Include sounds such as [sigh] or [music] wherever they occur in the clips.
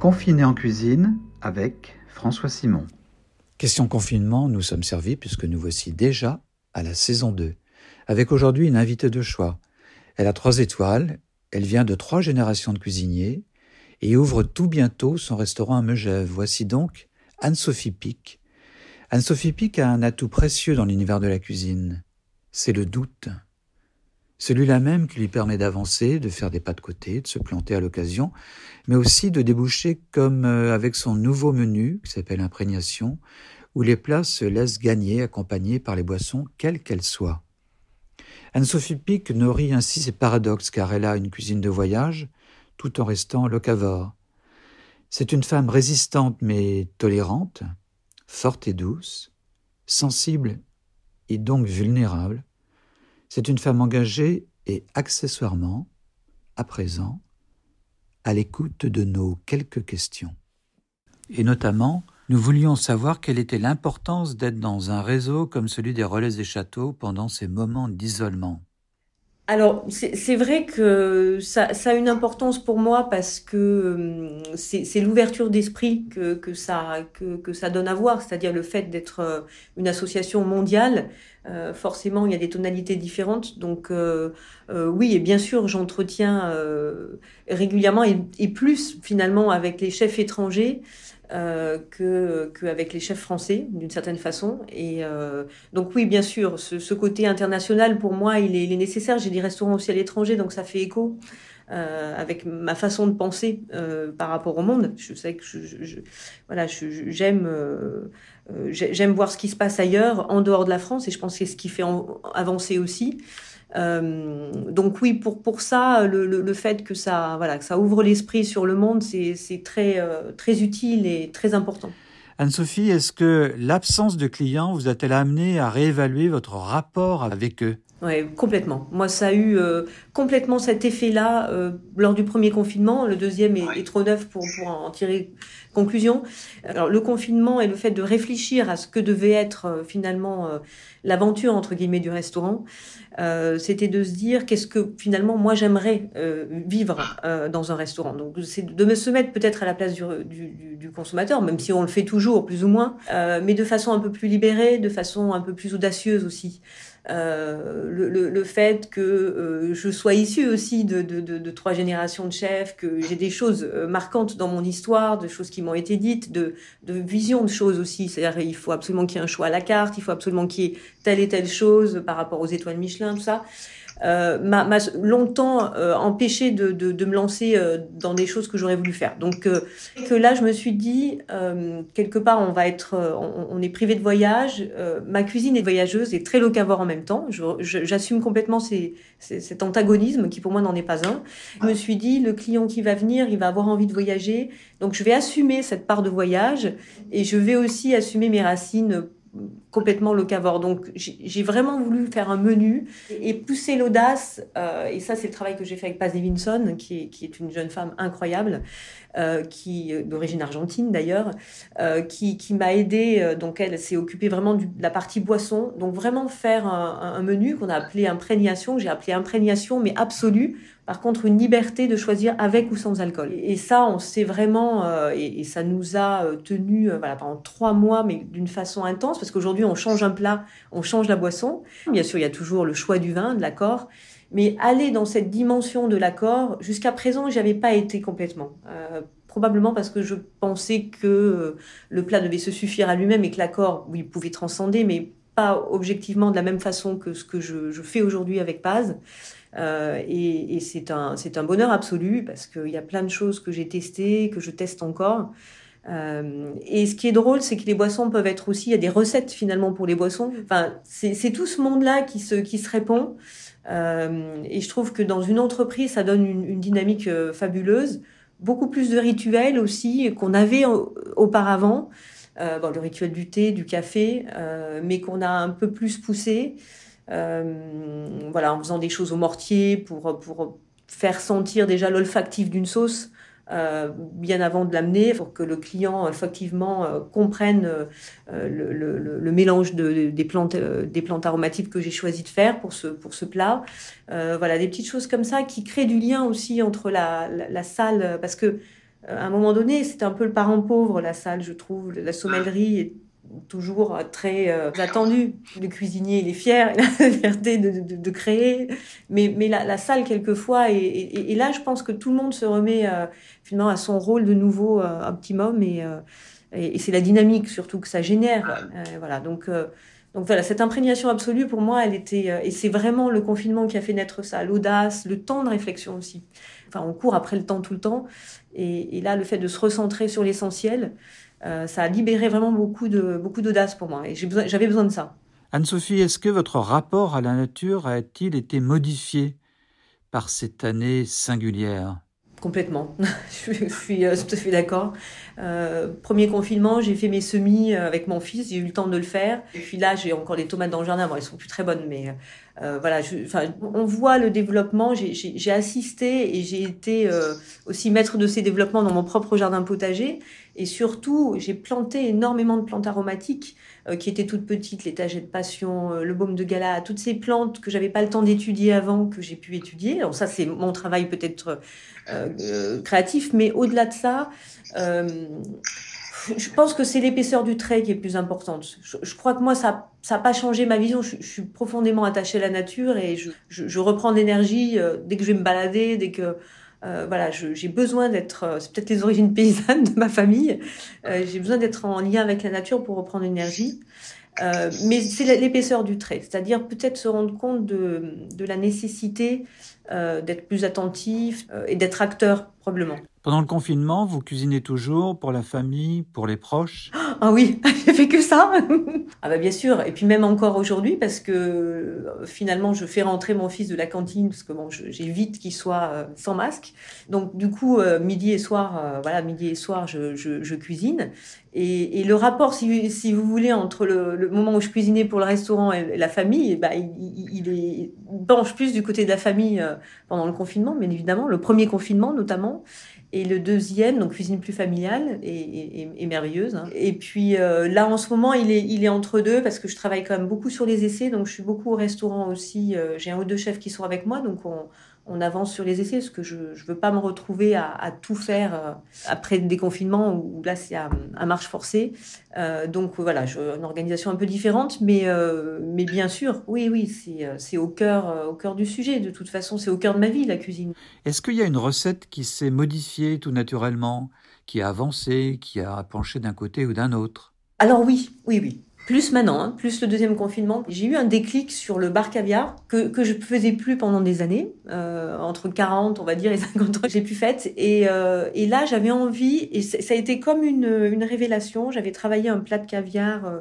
Confiné en cuisine avec François Simon. Question confinement, nous sommes servis puisque nous voici déjà à la saison 2, avec aujourd'hui une invitée de choix. Elle a trois étoiles, elle vient de trois générations de cuisiniers et ouvre tout bientôt son restaurant à Megève. Voici donc Anne-Sophie Pic. Anne-Sophie Pic a un atout précieux dans l'univers de la cuisine. C'est le doute. Celui-là même qui lui permet d'avancer, de faire des pas de côté, de se planter à l'occasion, mais aussi de déboucher comme euh, avec son nouveau menu qui s'appelle Imprégnation, où les plats se laissent gagner accompagnés par les boissons quelles qu'elles soient. Anne-Sophie Pic nourrit ainsi ses paradoxes car elle a une cuisine de voyage tout en restant locavore. C'est une femme résistante mais tolérante, forte et douce, sensible et donc vulnérable, c'est une femme engagée et accessoirement, à présent, à l'écoute de nos quelques questions. Et notamment, nous voulions savoir quelle était l'importance d'être dans un réseau comme celui des relais des châteaux pendant ces moments d'isolement. Alors, c'est vrai que ça, a une importance pour moi parce que hum, c'est l'ouverture d'esprit que, que, ça, que, ça donne à voir, c'est-à-dire le fait d'être euh, une association mondiale. Euh, forcément, il y a des tonalités différentes. Donc, euh, euh oui, et bien sûr, j'entretiens euh, régulièrement et, plus finalement avec les chefs étrangers euh, que qu'avec les chefs français d'une certaine façon. Et euh, donc oui, bien sûr, ce, ce, côté international pour moi, il est, il est nécessaire. J'ai des restaurants aussi à l'étranger, donc ça fait écho. Euh, avec ma façon de penser euh, par rapport au monde. Je sais que je, je, je voilà, j'aime euh, j'aime voir ce qui se passe ailleurs, en dehors de la France, et je pense que c'est ce qui fait avancer aussi. Euh, donc oui, pour pour ça, le, le, fait que ça voilà que ça ouvre l'esprit sur le monde, c'est c'est très euh, très utile et très important. Anne-Sophie, est-ce que l'absence de clients vous a-t-elle amené à réévaluer votre rapport avec eux? Ouais, complètement. Moi, ça a eu euh, complètement cet effet-là euh, lors du premier confinement. Le deuxième est, est, trop neuf pour, pour en tirer conclusion. Alors, le confinement et le fait de réfléchir à ce que devait être euh, finalement euh, l'aventure entre guillemets du restaurant, euh, c'était de se dire qu'est-ce que finalement moi j'aimerais vivre dans un restaurant. Donc, c'est de se mettre peut-être à la place du, du, du, consommateur, même si on le fait toujours plus ou moins, mais de façon un peu plus libérée, de façon un peu plus audacieuse aussi. Euh, le, le, le, fait que euh, je sois issue aussi de, de, de, de, trois générations de chefs, que j'ai des choses euh, marquantes dans mon histoire, de choses qui m'ont été dites, de, de vision de choses aussi. C'est-à-dire il faut absolument qu'il y ait un choix à la carte, il faut absolument qu'il y ait telle et telle chose par rapport aux étoiles Michelin, tout ça m'a longtemps euh, empêché de, de, de, me lancer euh, dans des choses que j'aurais voulu faire. Donc euh, que là, je me suis dit, euh, quelque part, on va être, on, on, est privé de voyage. ma cuisine est voyageuse et très locavore en même temps. J'assume complètement ces, ces, cet antagonisme qui pour moi n'en est pas un. Je me suis dit, le client qui va venir, il va avoir envie de voyager. Donc je vais assumer cette part de voyage et je vais aussi assumer mes racines complètement locavore. Donc j'ai vraiment voulu faire un menu et pousser l'audace. Euh, et ça, c'est le travail que j'ai fait avec Paz Davidson, qui est, une jeune femme incroyable, qui d'origine argentine d'ailleurs, euh, qui, qui m'a aidé. Euh, donc elle s'est occupée vraiment de la partie boisson. Donc vraiment faire un, un menu qu'on a appelé imprégnation, j'ai appelé imprégnation, mais absolue, par contre, une liberté de choisir avec ou sans alcool. Et ça, on sait vraiment, euh, et, et, ça nous a euh, tenu euh, voilà, pendant trois mois, mais d'une façon intense, parce qu'aujourd'hui, on change un plat, on change la boisson. Bien sûr, il y a toujours le choix du vin, de l'accord. Mais aller dans cette dimension de l'accord, jusqu'à présent, j'avais pas été complètement. Euh, probablement parce que je pensais que le plat devait se suffire à lui-même et que l'accord, oui, pouvait transcender, mais pas objectivement de la même façon que ce que je, je fais aujourd'hui avec Paz. Euh, et, et c'est un, c'est un bonheur absolu parce qu'il y a plein de choses que j'ai testées, que je teste encore. Euh, et ce qui est drôle, c'est que les boissons peuvent être aussi, il y a des recettes finalement pour les boissons. Enfin, c'est tout ce monde-là qui se, qui se répond. Euh, et je trouve que dans une entreprise, ça donne une, dynamique euh, fabuleuse. Beaucoup plus de rituels aussi qu'on avait auparavant. Euh, bon, le rituel du thé, du café, mais qu'on a un peu plus poussé. Voilà, en faisant des choses au mortier pour, pour faire sentir déjà l'olfactif d'une sauce. Euh, bien avant de l'amener pour que le client effectivement euh, comprenne euh, le, le, mélange de, des plantes aromatiques que j'ai choisi de faire pour ce plat voilà des petites choses comme ça qui créent du lien aussi entre la, salle parce que à un moment donné, c'était un peu le parent pauvre, la salle, je trouve. La sommellerie est toujours très euh, attendue. Le cuisinier, il est fier, il a [laughs] la fierté de, de, de créer. Mais, mais la, la, salle, quelquefois, et, et, et, là, je pense que tout le monde se remet euh, finalement à son rôle de nouveau euh, optimum. Et, et, c'est la dynamique surtout que ça génère. voilà, donc... Donc voilà, cette imprégnation absolue, pour moi, elle était, et c'est vraiment le confinement qui a fait naître ça, l'audace, le temps de réflexion aussi. Enfin, on court après le temps tout le temps, et, et là, le fait de se recentrer sur l'essentiel, euh, ça a libéré vraiment beaucoup de beaucoup d'audace pour moi et j'avais besoin de ça. Anne-Sophie, est-ce que votre rapport à la nature a-t-il été modifié par cette année singulière? Complètement, [laughs] je suis euh, tout à fait d'accord. Euh, premier confinement, j'ai fait mes semis avec mon fils, j'ai eu le temps de le faire. Et puis là, j'ai encore les tomates dans le jardin. Bon, elles sont plus très bonnes, mais euh, voilà. Je, on voit le développement. J'ai assisté et j'ai été euh, aussi maître de ces développements dans mon propre jardin potager. Et surtout, j'ai planté énormément de plantes aromatiques euh, qui étaient toutes petites, l'étagère de passion, le baume de gala, toutes ces plantes que j'avais pas le temps d'étudier avant, que j'ai pu étudier. Alors ça, c'est mon travail peut-être euh, créatif, mais au-delà de ça, euh, je pense que c'est l'épaisseur du trait qui est plus importante. Je, crois que moi, ça n'a pas changé ma vision. Je, suis profondément attachée à la nature et je, je reprends d'énergie euh, dès que je vais me balader, dès que euh, voilà, j'ai besoin d'être. c'est peut-être les origines [laughs] paysannes de ma famille. Euh, j'ai besoin d'être en lien avec la nature pour reprendre énergie. Euh, mais c'est l'épaisseur du trait, c'est-à-dire peut-être se rendre compte de, de la nécessité euh, d'être plus attentif euh, et d'être acteur probablement. Pendant le confinement, vous cuisinez toujours pour la famille, pour les proches? Ah oui, [laughs] j'ai fait que ça. ah bah bien sûr, et puis même encore aujourd'hui parce que euh, finalement je fais rentrer mon fils de la cantine parce que bon, j'évite qu'il soit euh, sans masque. Donc du coup euh, midi et soir, voilà midi et soir je, cuisine et, le rapport, si, vous voulez, entre le, moment où je cuisinais pour le restaurant et la famille, bah, il, est, il penche plus du côté de la famille pendant le confinement, bien évidemment, le premier confinement notamment. Et le deuxième, donc cuisine plus familiale et merveilleuse. Hein. Et puis euh, là, en ce moment, il est, il est entre deux parce que je travaille quand même beaucoup sur les essais. Donc je suis beaucoup au restaurant aussi. Euh, J'ai un ou deux chefs qui sont avec moi. Donc on, on avance sur les essais parce que je ne veux pas me retrouver à, à tout faire euh, après le déconfinement où là c'est à, à, marche forcée. Euh, donc voilà, je, une organisation un peu différente, mais, euh, mais bien sûr, oui, oui, c'est au cœur, au cœur du sujet. De toute façon, c'est au cœur de ma vie, la cuisine. Est-ce qu'il y a une recette qui s'est modifiée tout naturellement, qui a avancé, qui a penché d'un côté ou d'un autre? Alors oui, oui, oui plus maintenant, hein, plus le deuxième confinement, j'ai eu un déclic sur le bar caviar que, que je faisais plus pendant des années, euh, entre 40, on va dire, et 50 ans, j'ai plus fait. Et, euh, et là, j'avais envie, et ça a été comme une, une révélation. J'avais travaillé un plat de caviar euh,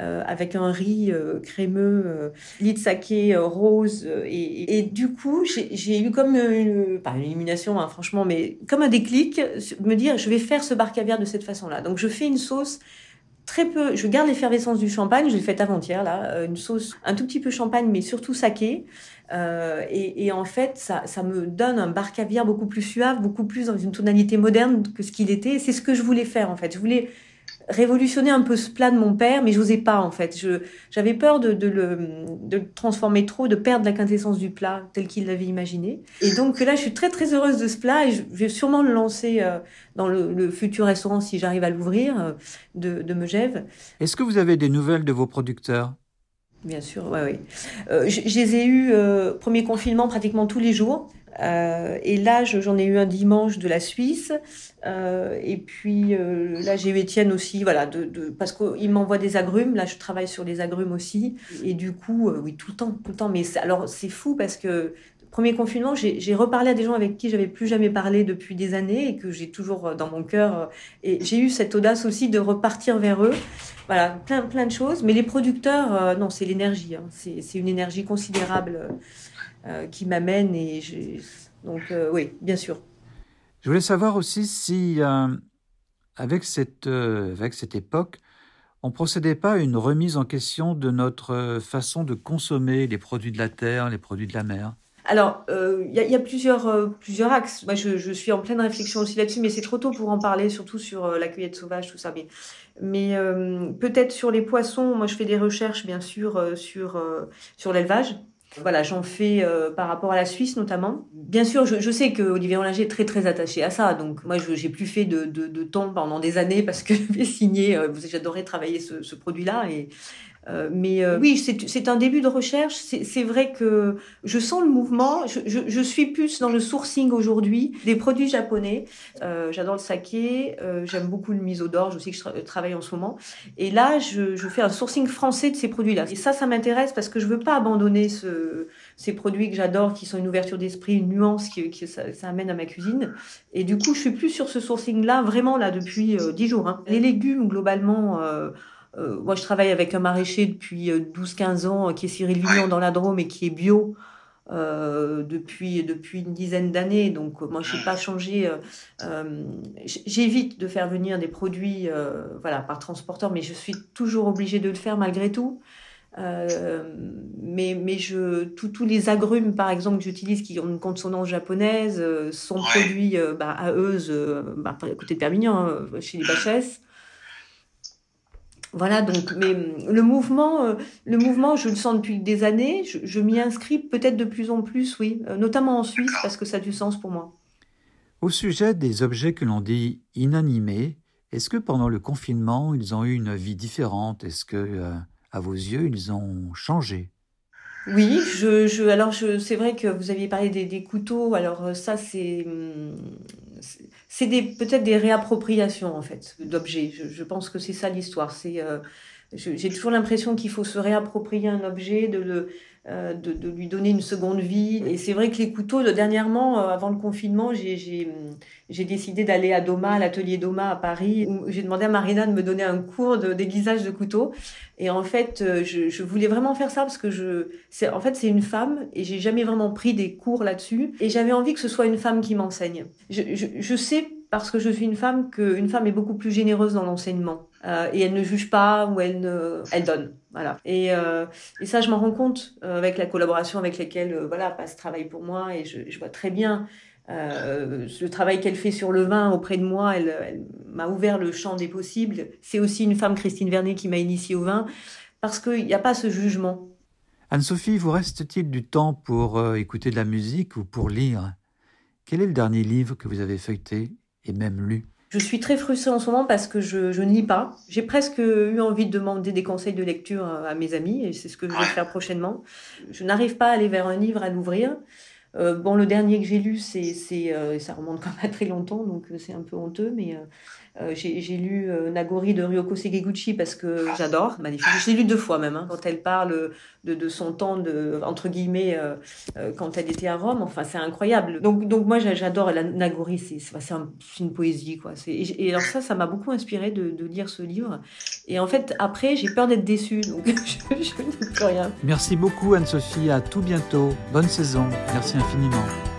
euh avec un riz euh, crémeux, euh, lit de saké rose, et, et, du coup, j'ai eu comme une, pas une illumination, hein, franchement, mais comme un déclic, me dire, je vais faire ce bar caviar de cette façon-là. Donc, je fais une sauce très peu. Je garde l'effervescence du champagne. Je l'ai faite avant-hier là, euh, une sauce un tout petit peu champagne, mais surtout saké. Euh, et, et, en fait, ça, ça me donne un bar caviar beaucoup plus suave, beaucoup plus dans une tonalité moderne que ce qu'il était. C'est ce que je voulais faire en fait. Je voulais révolutionner un peu ce plat de mon père, mais je n'osais pas en fait. Je, j'avais peur de, de, le, de le transformer trop, de perdre la quintessence du plat tel qu'il l'avait imaginé. Et donc là, je suis très très heureuse de ce plat et je vais sûrement le lancer euh, dans le, le, futur restaurant si j'arrive à l'ouvrir euh, de, de Megève. Est-ce que vous avez des nouvelles de vos producteurs? Bien sûr, oui, oui. Euh, je, je, les ai eus, euh, premier confinement, pratiquement tous les jours. Euh, et là, j'en ai eu un dimanche de la Suisse. Euh, et puis euh, là, j'ai eu Étienne aussi, voilà, de, de parce qu'il m'envoie des agrumes. Là, je travaille sur les agrumes aussi. Et du coup, euh, oui, tout le temps, tout le temps. Mais alors, c'est fou parce que premier confinement, j'ai reparlé à des gens avec qui j'avais plus jamais parlé depuis des années et que j'ai toujours euh, dans mon cœur. Et j'ai eu cette audace aussi de repartir vers eux. Voilà, plein, plein de choses. Mais les producteurs, non, c'est l'énergie. Hein. C'est une énergie considérable euh, qui m'amène et je... donc euh, oui, bien sûr. Je voulais savoir aussi si euh, avec cette euh, avec cette époque, on procédait pas à une remise en question de notre façon de consommer les produits de la terre, les produits de la mer? Alors, il euh, y, a, y, a, plusieurs, euh, plusieurs axes. Moi, je, je, suis en pleine réflexion aussi là-dessus, mais c'est trop tôt pour en parler, surtout sur euh, la cueillette sauvage, tout ça. Mais, mais peut-être sur les poissons, moi, je fais des recherches, bien sûr, sur, sur l'élevage. Voilà, j'en fais par rapport à la Suisse notamment. Bien sûr, je, sais que Olivier Rollinger est très très attaché à ça, donc moi je j'ai plus fait de, de, temps pendant des années parce que [laughs] j'ai signé. J'adorais travailler ce, ce produit-là et euh, mais euh, oui, c'est un début de recherche. C'est vrai que je sens le mouvement. Je, je, je suis plus dans le sourcing aujourd'hui des produits japonais. Euh, J'adore le saké. Euh, j'aime beaucoup le miso d'orge aussi que je travaille en ce moment. Et là, je, je fais un sourcing français de ces produits-là. Et ça, ça m'intéresse parce que je veux pas abandonner ce, ces produits que j'adore, qui sont une ouverture d'esprit, une nuance qui, qui ça, ça, amène à ma cuisine. Et du coup, je suis plus sur ce sourcing-là vraiment là depuis dix jours. Hein. Les légumes globalement. Euh, moi, je travaille avec un maraîcher depuis 12-15 euh, ans, qui est Cyril Vignon dans la Drôme et qui est bio. Euh, depuis depuis une dizaine d'années. Donc moi, je n'ai pas changé. Euh, J'évite de faire venir des produits, euh, voilà, par transporteur, mais je suis toujours obligée de le faire malgré tout. mais mais je tous les agrumes, par exemple, que j'utilise qui ont une consonance japonaise, sont produits bah, à Euse, bah, à côté de Perpignan, hein, chez les Bachès. Voilà, donc, mais le mouvement, euh, le mouvement, je le sens depuis des années. Je, m'y inscris peut-être de plus en plus, oui, euh, notamment en Suisse, parce que ça a du sens pour moi. Au sujet des objets que l'on dit inanimés, est-ce que pendant le confinement, ils ont eu une vie différente? Est-ce que, euh, à vos yeux, ils ont changé? Oui, je, je alors je, c'est vrai que vous aviez parlé des, des couteaux. Alors ça, c'est, hum, c'est des, peut-être des réappropriations en fait d'objets. Je, pense que c'est ça l'histoire. C'est, euh, j'ai toujours l'impression qu'il faut se réapproprier un objet, de le, euh, de, de, lui donner une seconde vie. Et c'est vrai que les couteaux, dernièrement, euh, avant le confinement, j'ai décidé d'aller à Doma, à l'atelier Doma à Paris, où j'ai demandé à Marina de me donner un cours de déguisage de couteaux. Et en fait, euh, je, je voulais vraiment faire ça parce que je, en fait, c'est une femme et j'ai jamais vraiment pris des cours là-dessus. Et j'avais envie que ce soit une femme qui m'enseigne. Je, je, je sais parce que je suis une femme qu'une femme est beaucoup plus généreuse dans l'enseignement euh, et elle ne juge pas ou elle ne, elle donne. Voilà. Et, euh, et ça, je m'en rends compte euh, avec la collaboration avec lesquelles voilà passe travail pour moi et je, vois très bien le travail qu'elle fait sur le vin auprès de moi. Elle, m'a ouvert le champ des possibles. C'est aussi une femme, Christine Vernet, qui m'a initiée au vin parce qu'il n'y a pas ce jugement. Anne-Sophie, vous reste-t-il du temps pour écouter de la musique ou pour lire? Quel est le dernier livre que vous avez feuilleté et même lu? Je suis très frustrée en ce moment parce que je, je ne lis pas. J'ai presque eu envie de demander des conseils de lecture à mes amis et c'est ce que je vais faire prochainement. Je n'arrive pas à aller vers un livre, à l'ouvrir. Euh, bon, le dernier que j'ai lu, c'est, c'est, euh, ça remonte [laughs] quand même à très longtemps, donc euh, c'est un peu honteux, mais euh, j'ai lu euh, Nagori de Ryoko Segeguchi parce que j'adore, magnifique. Je l'ai lu deux fois même, hein, quand elle parle de, son temps entre guillemets euh, quand elle était à Rome. Enfin, c'est incroyable. Donc, donc moi j'adore Nagori, c'est c'est un, une poésie quoi. Et, et alors ça, ça m'a beaucoup inspiré de, lire ce livre. Et en fait, après, j'ai peur d'être déçue, donc [laughs] je, je ne peux rien. Merci beaucoup Anne-Sophie. À tout bientôt. Bonne saison. Merci infiniment.